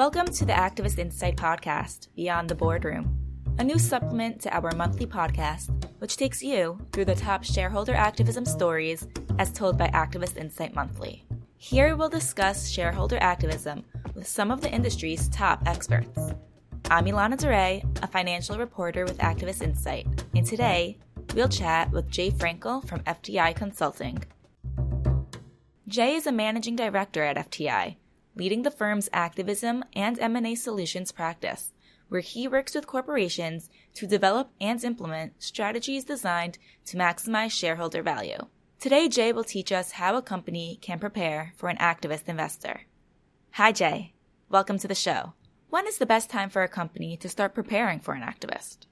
Welcome to the Activist Insight podcast, Beyond the Boardroom, a new supplement to our monthly podcast, which takes you through the top shareholder activism stories as told by Activist Insight Monthly. Here we'll discuss shareholder activism with some of the industry's top experts. I'm Elana Duré, a financial reporter with Activist Insight, and today we'll chat with Jay Frankl from FTI Consulting. Jay is a managing director at FTI, leading the firm's activism and M&A solutions practice, where he works with corporations to develop and implement strategies designed to maximize shareholder value. Today, Jay will teach us how a company can prepare for an activist investor. Hi, Jay. Welcome to the show. When is the best time for a company to start preparing for an activist?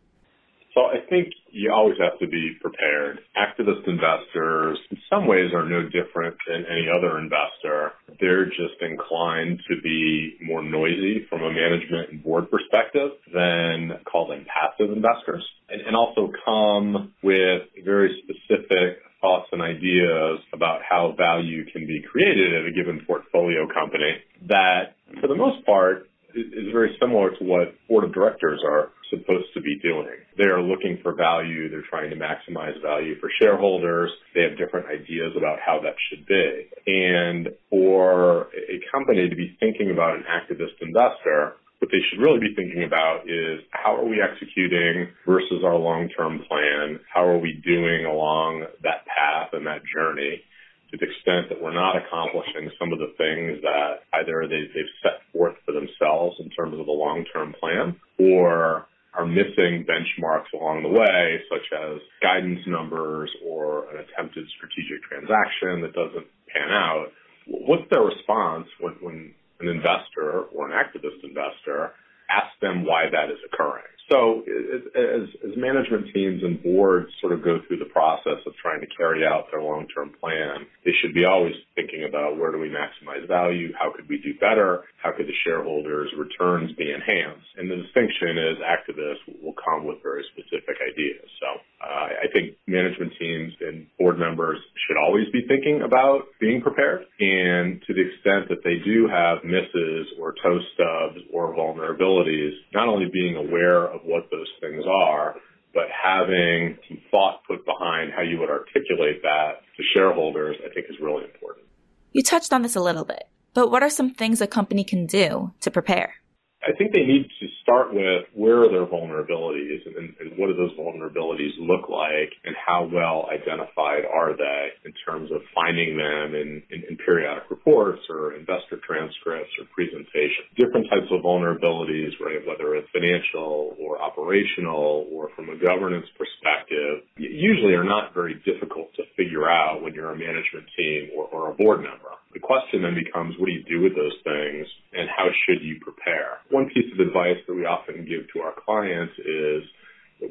So I think you always have to be prepared. Activist investors, in some ways, are no different than any other investor. They're just inclined to be more noisy from a management and board perspective than call them passive investors, and, and also come with very specific thoughts and ideas about how value can be created at a given portfolio company that, for the most part, is very similar to what board of directors are supposed to be doing. They are looking for value. They're trying to maximize value for shareholders. They have different ideas about how that should be. And for a company to be thinking about an activist investor, what they should really be thinking about is how are we executing versus our long-term plan? How are we doing along that path and that journey? To the extent that we're not accomplishing some of the things that either they, have set forth for themselves in terms of the long-term plan or are missing benchmarks along the way, such as guidance numbers or an attempted strategic transaction that doesn't pan out. What's their response when, when an investor or an activist investor asks them why that is occurring? So as, as management teams and boards sort of go through the process of trying to carry out their long-term plan, they should be always thinking about where do we maximize value? How could we do better? How could the shareholders' returns be enhanced? And the distinction is activists will come with very specific ideas. So uh, I think management teams and board members should always be thinking about being prepared. And to the extent that they do have misses or toe stubs or vulnerabilities, not only being aware of what those things are, but having some thought put behind how you would articulate that to shareholders, I think is really important. You touched on this a little bit, but what are some things a company can do to prepare? I think they need to start with where are their vulnerabilities and, and, what do those vulnerabilities look like and how well identified are they in terms of finding them in, in, in periodic reports or investor transcripts or presentations. Different types of vulnerabilities, right, whether it's financial or operational or from a governance perspective, usually are not very difficult to figure out when you're a management team or, or a board member. The question then becomes, what do you do with those things and how should you prepare? One piece of advice that we often give to our clients is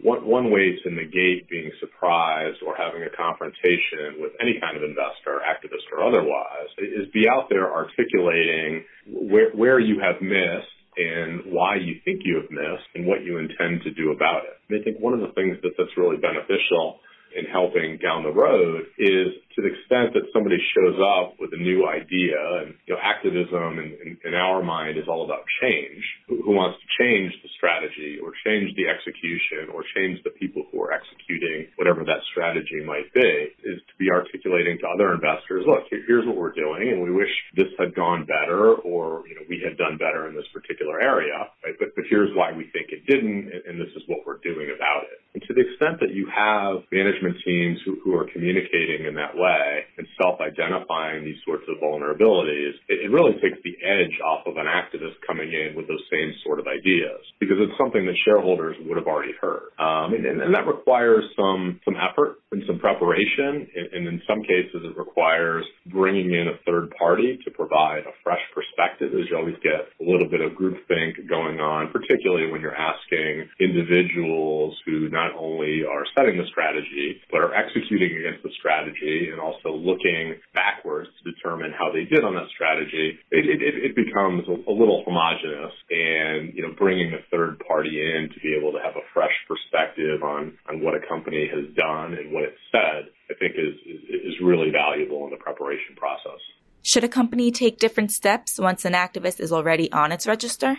one, one way to negate being surprised or having a confrontation with any kind of investor, activist or otherwise, is be out there articulating where, where you have missed and why you think you have missed and what you intend to do about it. And I think one of the things that that's really beneficial in helping down the road is to the extent that somebody shows up with a new idea and you know activism in, in, in our mind is all about change. Who, who, wants to change the strategy or change the execution or change the people who are executing whatever that strategy might be is to be articulating to other investors look here, here's what we're doing and we wish this had gone better or you know we had done better in this particular area right? But, but here's why we think it didn't and, and this is what we're doing about it. And to the extent that you have management teams who, who are communicating in that way way and self-identifying these sorts of vulnerabilities, it, it really takes the edge off of an activist coming in with those same sort of ideas because it's something that shareholders would have already heard. Um, and, and, that requires some, some effort and some preparation. And, and in some cases, it requires bringing in a third party to provide a fresh perspective as you always get a little bit of groupthink going on, particularly when you're asking individuals who not only are setting the strategy, but are executing against the strategy and also looking backwards to determine how they did on that strategy, it, it, it becomes a, a little homogenous. And, you know, bringing a third party in to be able to have a fresh perspective on, on what a company has done and what it said, I think is, is, is really valuable in the preparation process. Should a company take different steps once an activist is already on its register?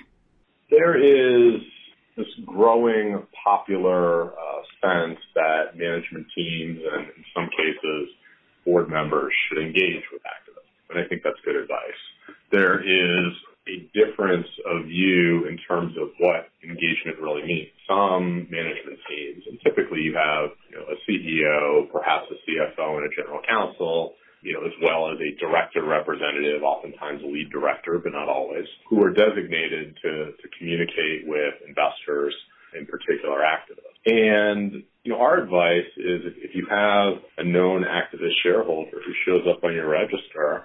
There is this growing popular uh, sense that management teams and in some cases board members should engage with activists. And I think that's good advice. There is a difference of view in terms of what engagement really means. Some management teams, and typically you have you know, a CEO, perhaps a CFO, and a general counsel, you know, as well as a director representative, oftentimes a lead director, but not always, who are designated to, to communicate with investors, in particular activists. And, you know, our advice is if, if you have a known activist shareholder who shows up on your register,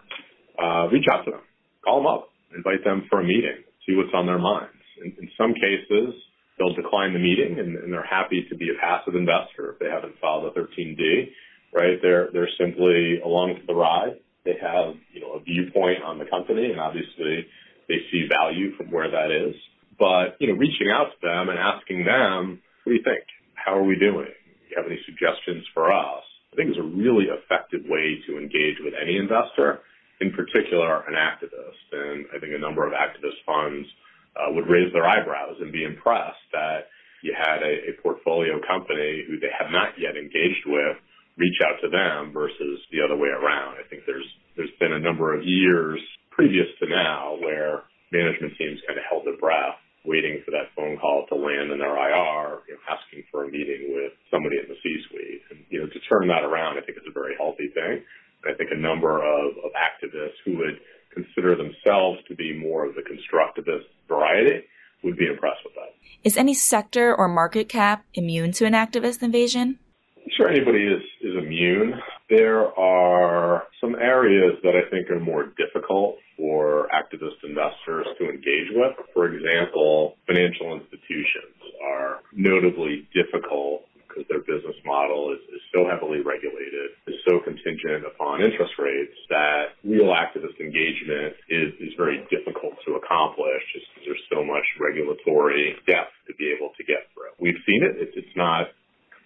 uh, reach out to them, call them up, invite them for a meeting, see what's on their minds. In, in some cases, they'll decline the meeting and, and they're happy to be a passive investor if they haven't filed a 13D right? They're they're simply along for the ride. They have you know a viewpoint on the company, and obviously they see value from where that is. But you know, reaching out to them and asking them, what do you think? How are we doing? Do you have any suggestions for us? I think is a really effective way to engage with any investor, in particular an activist. And I think a number of activist funds uh, would raise their eyebrows and be impressed that you had a, a portfolio company who they have not yet engaged with reach out to them versus the other way around. I think there's there's been a number of years previous to now where management teams kind of held their breath, waiting for that phone call to land in their IR, you know, asking for a meeting with somebody in the C-suite. And you know, to turn that around, I think is a very healthy thing. And I think a number of, of activists who would consider themselves to be more of the constructivist variety would be impressed with that. Is any sector or market cap immune to an activist invasion? Sure anybody is, is immune. There are some areas that I think are more difficult for activist investors to engage with. For example, financial institutions are notably difficult because their business model is, is so heavily regulated, is so contingent upon interest rates that real activist engagement is, is very difficult to accomplish just because there's so much regulatory depth to be able to get through. We've seen it. It's, it's not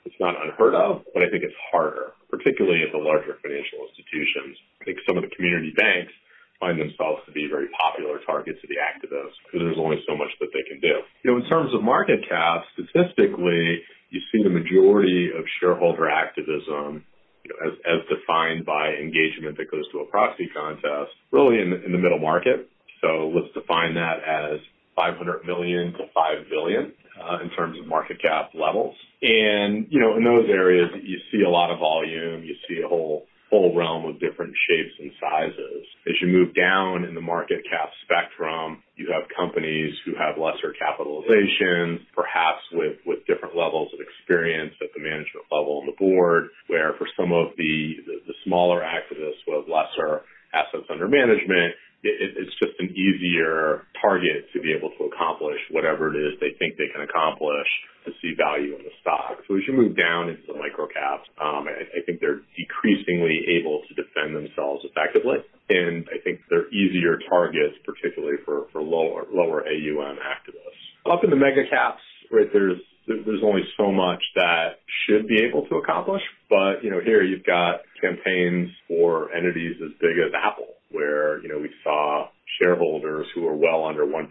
it's not unheard of, but I think it's harder, particularly at the larger financial institutions. I think some of the community banks find themselves to be very popular targets of the activists because there's only so much that they can do. You know, in terms of market cap, statistically, you see the majority of shareholder activism you know, as, as defined by engagement that goes to a proxy contest, really in the, in the middle market. So let's define that as 500 million to 5 billion uh, in terms of market cap levels. And, you know, in those areas, you see a lot of volume, you see a whole whole realm of different shapes and sizes. As you move down in the market cap spectrum, you have companies who have lesser capitalizations, perhaps with, with different levels of experience at the management level and the board, where for some of the, the, the smaller activists with lesser assets under management, it, it's just an easier target to be able to accomplish whatever it is they think they can accomplish to see value in the stock. So as you move down into the micro caps, um, I, I think they're decreasingly able to defend themselves effectively. And I think they're easier targets, particularly for, for lower, lower AUM activists. Up in the mega caps, right, there's there's only so much that should be able to accomplish. But, you know, here you've got campaigns for entities as big as Apple where, you know, we saw shareholders who were well under 1%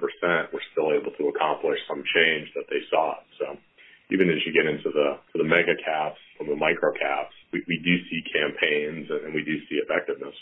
were still able to accomplish some change that they sought. So even as you get into the, to the mega caps from the micro caps, we, we do see campaigns and we do see effectiveness.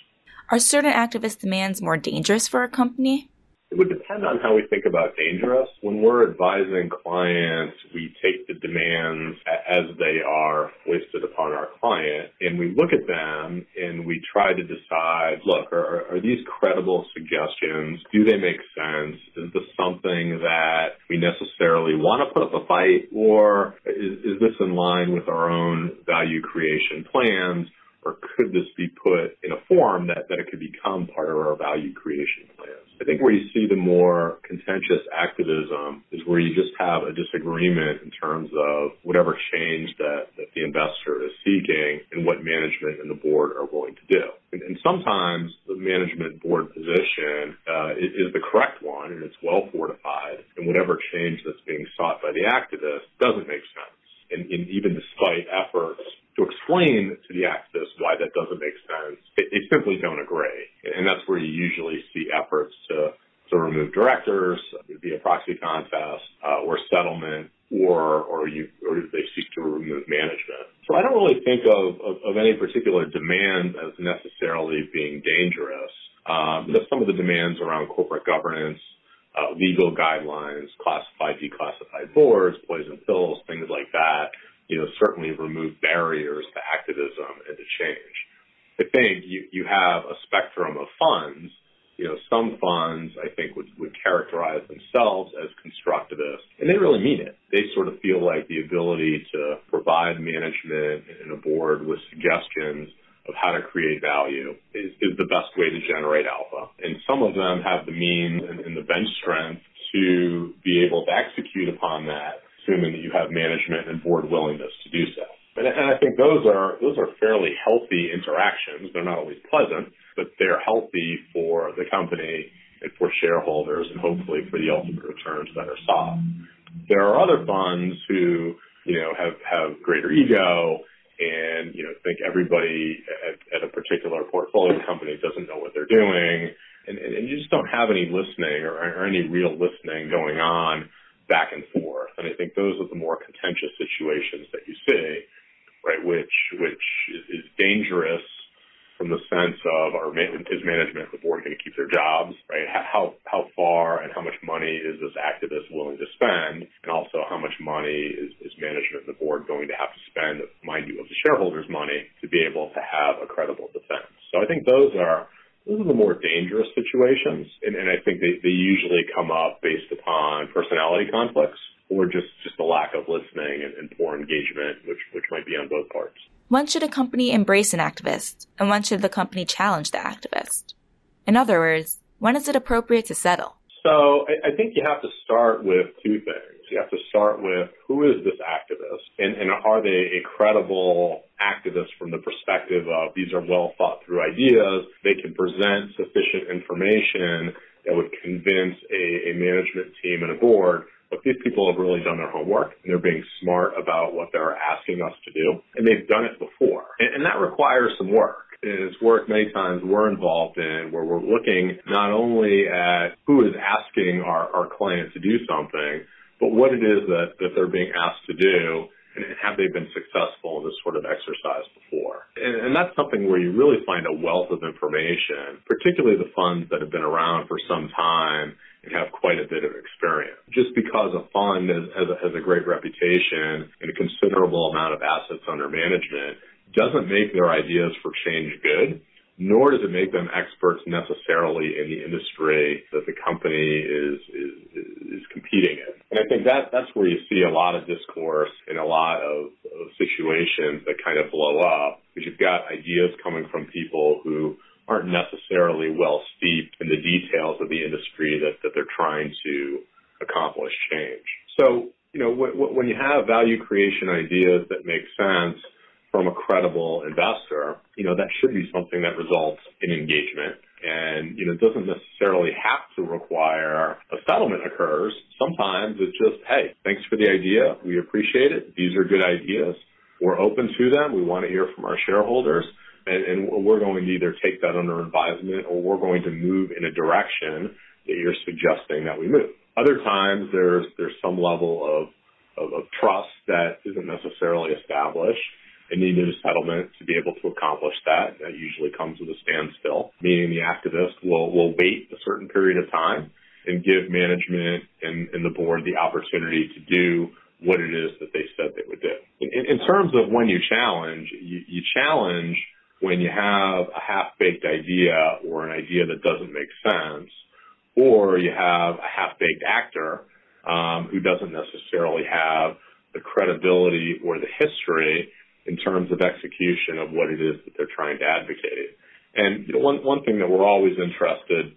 Are certain activist demands more dangerous for a company? It would depend on how we think about dangerous. When we're advising clients, we take demands as they are foisted upon our client and we look at them and we try to decide, look, are, are these credible suggestions? Do they make sense? Is this something that we necessarily want to put up a fight or is, is this in line with our own value creation plans? or could this be put in a form that, that it could become part of our value creation plans? I think where you see the more contentious activism is where you just have a disagreement in terms of whatever change that, that the investor is seeking and what management and the board are willing to do. And, and sometimes the management board position uh, is, is the correct one and it's well fortified and whatever change that's being sought by the activist doesn't make sense. And, and, even despite efforts to explain to the activists why that doesn't make sense, they, they simply don't agree. And that's where you usually see efforts to, to remove directors, be a proxy contest, uh, or settlement, or, or you, or they seek to remove management. So I don't really think of, of, of any particular demand as necessarily being dangerous. Um, some of the demands around corporate governance, uh, legal guidelines, classified, declassified boards, poison pills, things like that, you know, certainly remove barriers to activism and to change. I think you, you have a spectrum of funds. You know, some funds I think would, would characterize themselves as constructivist, and they really mean it. They sort of feel like the ability to provide management and a board with suggestions of how to create value is, is the best way to generate alpha. And some of them have the means and, and the bench strength to be able to execute upon that, assuming that you have management and board willingness to do so. And, and I think those are those are fairly healthy interactions. They're not always pleasant, but they're healthy for the company and for shareholders, and hopefully for the ultimate returns that are sought. There are other funds who you know have have greater ego and you know think everybody at, at a particular portfolio company doesn't know what they're doing, and, and, you just don't have any listening or, or any real listening going on back and forth. And I think those are the more contentious situations that you see, right? Which which is, is dangerous from the sense of are is management the board going to keep their jobs, right? How how far and how much money is this activist willing to spend, and also how much money is, is management the board going to have to spend, mind you, of the shareholders' money to be able to have a credible defense. So I think those are those are the more dangerous situations, and, and I think they, they usually come up based upon personality conflicts or just just a lack of listening and, and poor engagement, which which might be on both parts. When should a company embrace an activist, and when should the company challenge the activist? In other words, when is it appropriate to settle? So I, I think you have to start with two things. You have to start with who is this activist, and, and are they a credible activist from the perspective of these are well thought through ideas, they can present sufficient information that would convince a, a management team and a board but these people have really done their homework and they're being smart about what they're asking us to do. And they've done it before. And, and that requires some work. And it's work many times we're involved in where we're looking not only at who is asking our, our client to do something, but what it is that, that they're being asked to do and have they been successful in this sort of exercise before? And, and, that's something where you really find a wealth of information, particularly the funds that have been around for some time and have quite a bit of experience. Just because a fund has, has, a, has a great reputation and a considerable amount of assets under management doesn't make their ideas for change good, nor does it make them experts necessarily in the industry that the company is, is, is competing in. And I think that, that's where you see a lot of discourse in a lot of, of situations that kind of blow up because you've got ideas coming from people who aren't necessarily well steeped in the details of the industry that, that they're trying to accomplish change. So, you know, when you have value creation ideas that make sense from a credible investor, you know, that should be something that results in engagement. And, you know, it doesn't necessarily have to require a settlement occurs. Sometimes it's just, hey, thanks for the idea. We appreciate it. These are good ideas. We're open to them. We want to hear from our shareholders and, and we're going to either take that under advisement or we're going to move in a direction that you're suggesting that we move. Other times there's there's some level of, of, of trust that isn't necessarily established and needed a settlement to be able to accomplish that. That usually comes with a standstill, meaning the activist will, will wait a certain period of time and give management and, and the board the opportunity to do what it is that they said they would do. In, in, in terms of when you challenge, you, you challenge – when you have a half-baked idea or an idea that doesn't make sense, or you have a half-baked actor um, who doesn't necessarily have the credibility or the history in terms of execution of what it is that they're trying to advocate. And you know, one one thing that we're always interested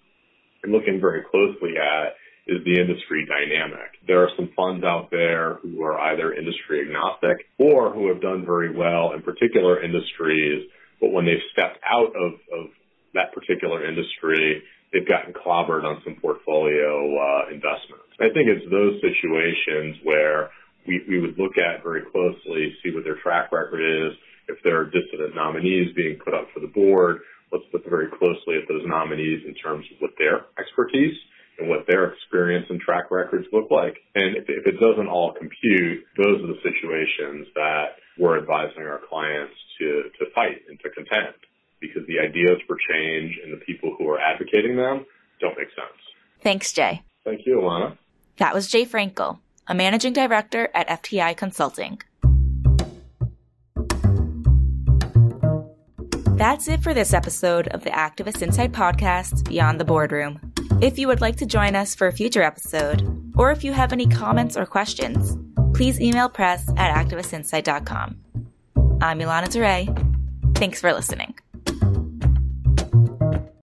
in looking very closely at is the industry dynamic. There are some funds out there who are either industry agnostic or who have done very well in particular industries but when they've stepped out of, of that particular industry, they've gotten clobbered on some portfolio uh, investments. I think it's those situations where we, we would look at very closely, see what their track record is, If there are dissident nominees being put up for the board, let's look very closely at those nominees in terms of what their expertise and what their experience and track records look like. And if, if it doesn't all compute, those are the situations that we're advising our clients to, to fight and to contend because the ideas for change and the people who are advocating them don't make sense. Thanks, Jay. Thank you, Elana. That was Jay Frankl, a managing director at FTI Consulting. That's it for this episode of the Activist Insight podcast, Beyond the Boardroom. If you would like to join us for a future episode, or if you have any comments or questions, please email press at activistinsight.com. I'm Elana Duré. Thanks for listening.